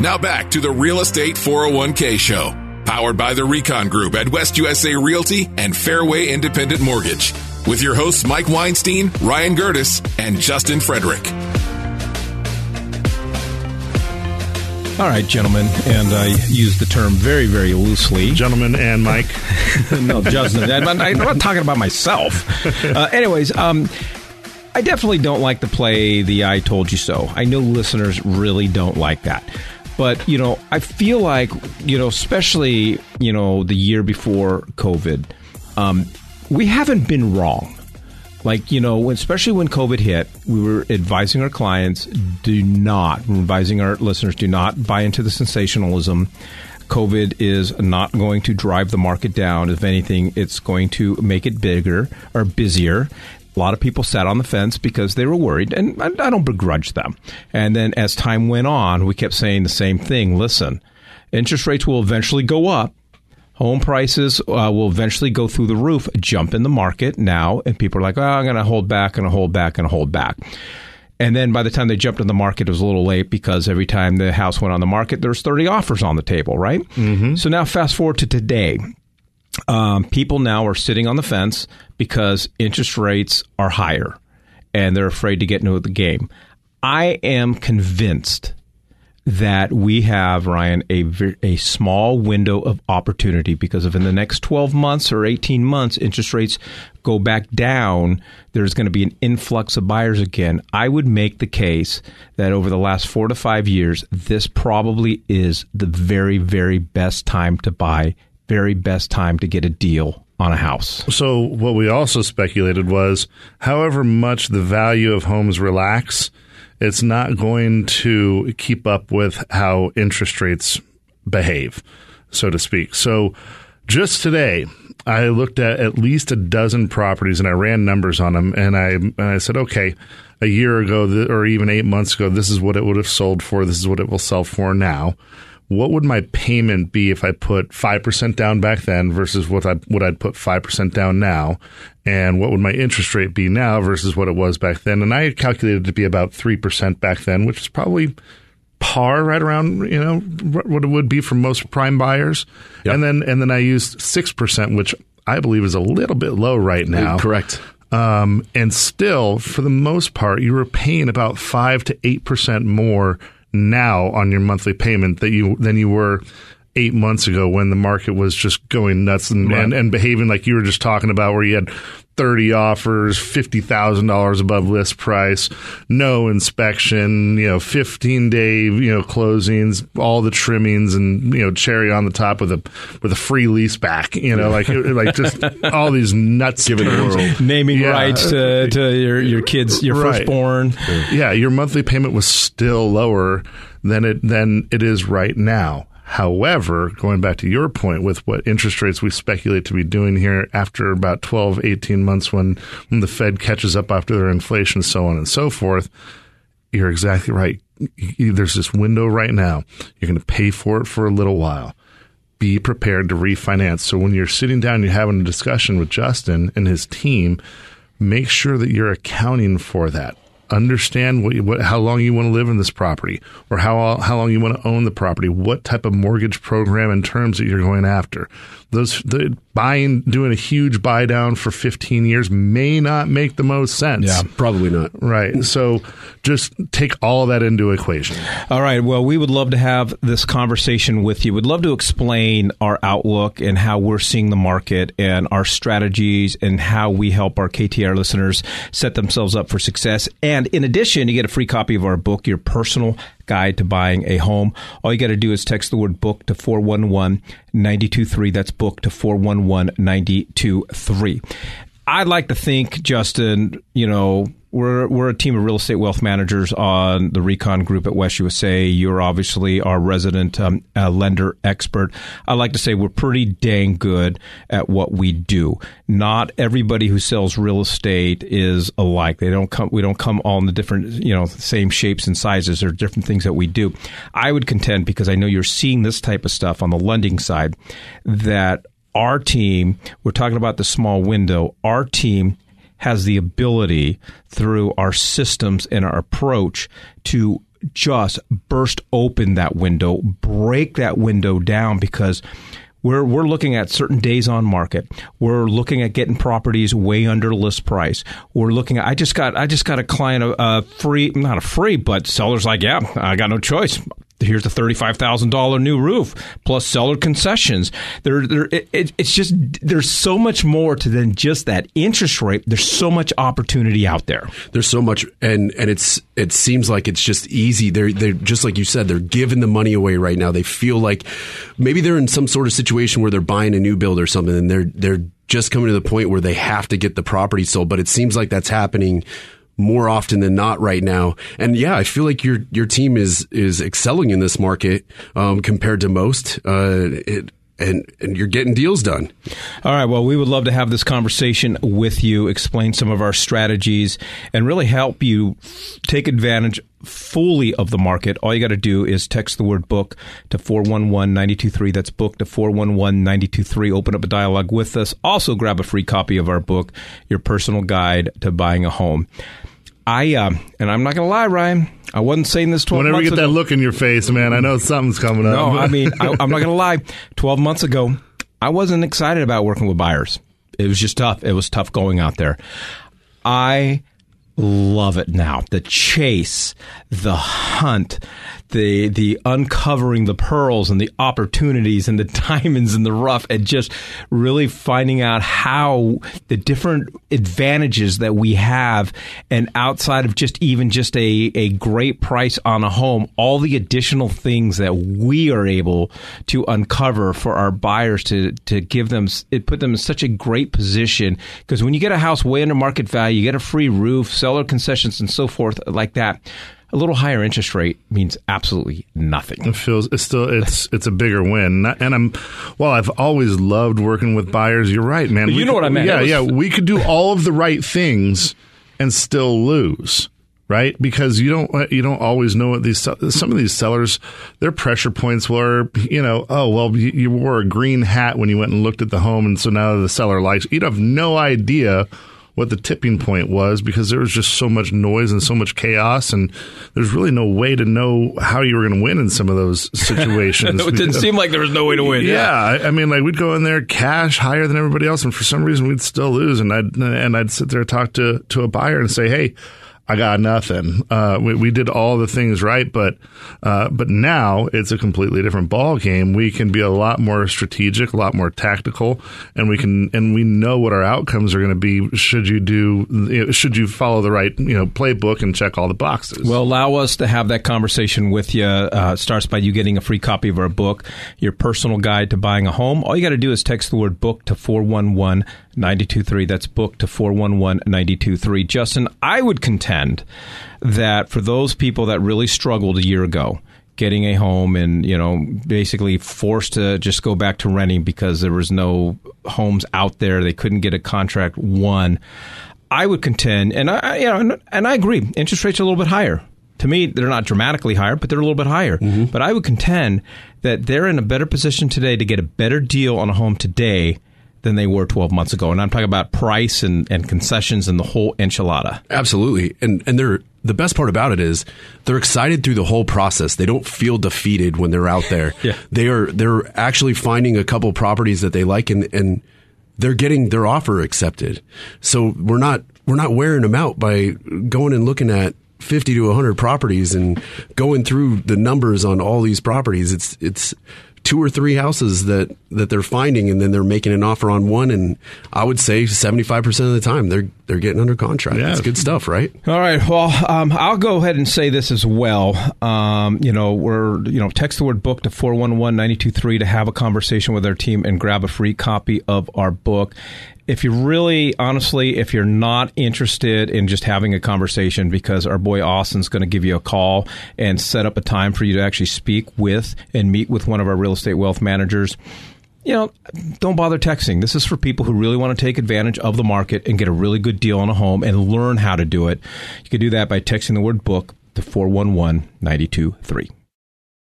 Now back to the Real Estate 401k Show, powered by the Recon Group at West USA Realty and Fairway Independent Mortgage, with your hosts Mike Weinstein, Ryan Gertis, and Justin Frederick. All right, gentlemen, and I use the term very, very loosely. Gentlemen and Mike. no, Justin. I'm, I'm not talking about myself. Uh, anyways, um, I definitely don't like to play the I told you so. I know listeners really don't like that. But, you know, I feel like, you know, especially, you know, the year before COVID, um, we haven't been wrong. Like, you know, especially when COVID hit, we were advising our clients do not, advising our listeners do not buy into the sensationalism. COVID is not going to drive the market down. If anything, it's going to make it bigger or busier. A lot of people sat on the fence because they were worried, and I don't begrudge them. And then as time went on, we kept saying the same thing listen, interest rates will eventually go up home prices uh, will eventually go through the roof, jump in the market now, and people are like, oh, I'm going to hold back, to hold back, and hold back. And then by the time they jumped in the market, it was a little late because every time the house went on the market, there was 30 offers on the table, right? Mm-hmm. So now fast forward to today. Um, people now are sitting on the fence because interest rates are higher and they're afraid to get into the game. I am convinced that we have, Ryan, a, a small window of opportunity because if in the next 12 months or 18 months interest rates go back down, there's going to be an influx of buyers again. I would make the case that over the last four to five years, this probably is the very, very best time to buy, very best time to get a deal on a house. So, what we also speculated was however much the value of homes relax, it's not going to keep up with how interest rates behave, so to speak. So just today, I looked at at least a dozen properties and I ran numbers on them, and I and I said, okay, a year ago or even eight months ago, this is what it would have sold for. This is what it will sell for now what would my payment be if I put 5% down back then versus what I what I'd put 5% down now? And what would my interest rate be now versus what it was back then? And I had calculated it to be about 3% back then which is probably par right around you know what it would be for most prime buyers. Yep. and then and then I used 6% which I believe is a little bit low right now. correct. Um, and still for the most part you were paying about 5 to 8% more now on your monthly payment that you than you were eight months ago when the market was just going nuts and, right. and, and, behaving like you were just talking about, where you had 30 offers, $50,000 above list price, no inspection, you know, 15 day, you know, closings, all the trimmings and, you know, cherry on the top with a, with a free lease back, you know, like, like just all these nuts. Giving the world. Naming yeah. rights to, to your, your kids, your right. firstborn. Yeah. Your monthly payment was still lower than it, than it is right now. However, going back to your point with what interest rates we speculate to be doing here after about 12, 18 months when, when the Fed catches up after their inflation, so on and so forth, you're exactly right. There's this window right now. You're going to pay for it for a little while. Be prepared to refinance. So when you're sitting down, you're having a discussion with Justin and his team, make sure that you're accounting for that understand what, what, how long you want to live in this property or how how long you want to own the property, what type of mortgage program and terms that you're going after. Those the buying doing a huge buy down for 15 years may not make the most sense. Yeah, probably not. Right. So just take all that into equation. All right. Well, we would love to have this conversation with you. We'd love to explain our outlook and how we're seeing the market and our strategies and how we help our KTR listeners set themselves up for success. And in addition, you get a free copy of our book, Your Personal Guide to Buying a Home. All you got to do is text the word book to 411 923. That's book to 411 923. I'd like to think, Justin, you know, we're we're a team of real estate wealth managers on the Recon Group at West USA. You're obviously our resident um, uh, lender expert. I like to say we're pretty dang good at what we do. Not everybody who sells real estate is alike. They don't come. We don't come all in the different you know same shapes and sizes. There are different things that we do. I would contend because I know you're seeing this type of stuff on the lending side that our team. We're talking about the small window. Our team has the ability through our systems and our approach to just burst open that window, break that window down because we're we're looking at certain days on market. We're looking at getting properties way under list price. We're looking at I just got I just got a client a, a free not a free but sellers like yeah I got no choice here's a thirty-five thousand dollar new roof plus seller concessions. There, there, it, it's just there's so much more to than just that interest rate. There's so much opportunity out there. There's so much, and and it's it seems like it's just easy. They're they're just like you said. They're giving the money away right now. They feel like maybe they're in some sort of situation where they're buying a new build or something, and they're they're just coming to the point where they have to get the property sold. But it seems like that's happening more often than not right now. And yeah, I feel like your your team is is excelling in this market um, compared to most. Uh, it, and, and you're getting deals done. All right. Well, we would love to have this conversation with you, explain some of our strategies, and really help you take advantage fully of the market. All you got to do is text the word book to 411 923. That's book to 411 923. Open up a dialogue with us. Also, grab a free copy of our book, Your Personal Guide to Buying a Home. I uh, and I'm not gonna lie, Ryan. I wasn't saying this twelve. Whenever months you get ago. that look in your face, man, I know something's coming up. No, I mean I, I'm not gonna lie. Twelve months ago, I wasn't excited about working with buyers. It was just tough. It was tough going out there. I love it now. The chase, the hunt, the the uncovering the pearls and the opportunities and the diamonds in the rough and just really finding out how the different advantages that we have and outside of just even just a, a great price on a home, all the additional things that we are able to uncover for our buyers to to give them it put them in such a great position because when you get a house way under market value, you get a free roof, seller concessions and so forth like that a little higher interest rate means absolutely nothing. It feels it's still it's it's a bigger win, and I'm well. I've always loved working with buyers. You're right, man. But you We know could- what I mean? Yeah, was- yeah. We could do all of the right things and still lose. Right, because you don't uh, you don't always know what these some of these sellers their pressure points were you know oh well you, you wore a green hat when you went and looked at the home and so now the seller likes you'd have no idea what the tipping point was because there was just so much noise and so much chaos and there's really no way to know how you were going to win in some of those situations. it didn't seem like there was no way to win. Yeah, I, I mean, like we'd go in there cash higher than everybody else, and for some reason we'd still lose. And I'd and I'd sit there and talk to to a buyer and say, "Hey, I got nothing. Uh, we, we did all the things right, but uh, but now it's a completely different ball game. We can be a lot more strategic, a lot more tactical, and we can and we know what our outcomes are going to be. Should you do? You know, should you follow the right you know playbook and check all the boxes? Well, allow us to have that conversation with you. Uh, starts by you getting a free copy of our book, Your Personal Guide to Buying a Home. All you got to do is text the word book to 411 923. That's book to 411 923. Justin, I would contend that for those people that really struggled a year ago, getting a home and you know basically forced to just go back to renting because there was no homes out there they couldn't get a contract one i would contend and i you know and, and i agree interest rates are a little bit higher to me they're not dramatically higher but they're a little bit higher mm-hmm. but i would contend that they're in a better position today to get a better deal on a home today than they were 12 months ago and i'm talking about price and, and concessions and the whole enchilada Absolutely. And and they're the best part about it is they're excited through the whole process. They don't feel defeated when they're out there. Yeah. They are they're actually finding a couple properties that they like and and they're getting their offer accepted. So we're not we're not wearing them out by going and looking at 50 to 100 properties and going through the numbers on all these properties. It's it's two or three houses that that they're finding and then they're making an offer on one and I would say 75% of the time they're they're getting under contract. Yeah. It's good stuff, right? All right. Well, um, I'll go ahead and say this as well. Um, you know, we're, you know, text the word book to 411 923 to have a conversation with our team and grab a free copy of our book. If you really, honestly, if you're not interested in just having a conversation, because our boy Austin's going to give you a call and set up a time for you to actually speak with and meet with one of our real estate wealth managers, you know, don't bother texting. This is for people who really want to take advantage of the market and get a really good deal on a home and learn how to do it. You can do that by texting the word book to 411 923.